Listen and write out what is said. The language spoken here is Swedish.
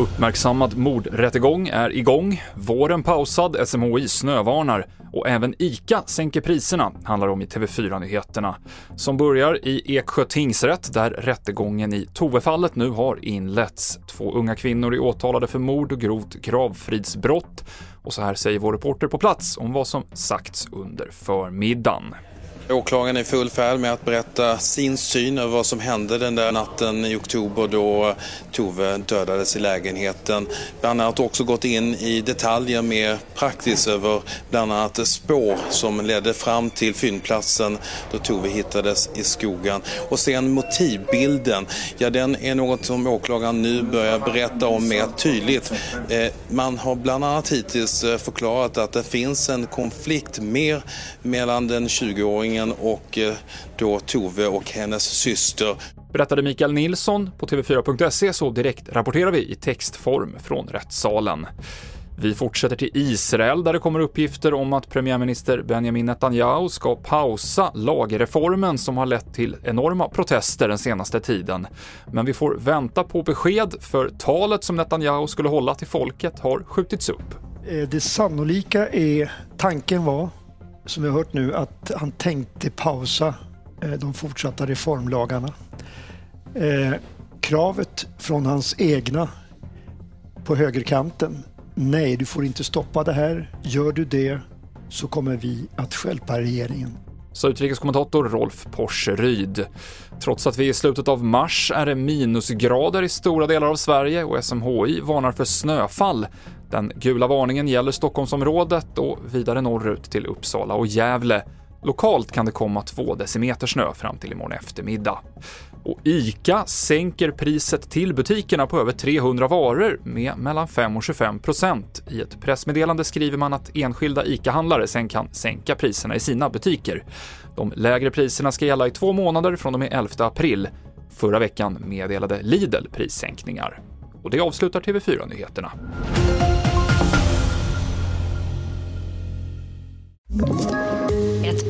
Uppmärksammad mordrättegång är igång, våren pausad, SMHI snövarnar och även ICA sänker priserna, handlar om i TV4-nyheterna. Som börjar i Eksjö tingsrätt där rättegången i Tovefallet nu har inletts. Två unga kvinnor är åtalade för mord och grovt gravfridsbrott. Och så här säger vår reporter på plats om vad som sagts under förmiddagen. Åklagaren är i full färd med att berätta sin syn över vad som hände den där natten i oktober då Tove dödades i lägenheten. Bland annat också gått in i detaljer mer praktiskt över bland annat spår som ledde fram till fyndplatsen då Tove hittades i skogen. Och sen motivbilden, ja den är något som åklagaren nu börjar berätta om mer tydligt. Eh, man har bland annat hittills eh, förklarat att det finns en konflikt mer mellan den 20-åringen rättegången och eh, då Tove och hennes syster. Berättade Mikael Nilsson på TV4.se så direkt rapporterar vi i textform från rättssalen. Vi fortsätter till Israel där det kommer uppgifter om att premiärminister Benjamin Netanyahu ska pausa lagreformen som har lett till enorma protester den senaste tiden. Men vi får vänta på besked för talet som Netanyahu skulle hålla till folket har skjutits upp. Eh, det sannolika är, tanken var som vi har hört nu, att han tänkte pausa eh, de fortsatta reformlagarna. Eh, kravet från hans egna på högerkanten, nej du får inte stoppa det här, gör du det så kommer vi att skälpa regeringen. Sa utrikeskommentator Rolf Porseryd. Trots att vi är i slutet av mars är det minusgrader i stora delar av Sverige och SMHI varnar för snöfall. Den gula varningen gäller Stockholmsområdet och vidare norrut till Uppsala och Gävle. Lokalt kan det komma två decimeter snö fram till imorgon eftermiddag. Och ICA sänker priset till butikerna på över 300 varor med mellan 5 och 25 procent. I ett pressmeddelande skriver man att enskilda ICA-handlare sen kan sänka priserna i sina butiker. De lägre priserna ska gälla i två månader från och med 11 april. Förra veckan meddelade Lidl prissänkningar. Och det avslutar TV4-nyheterna.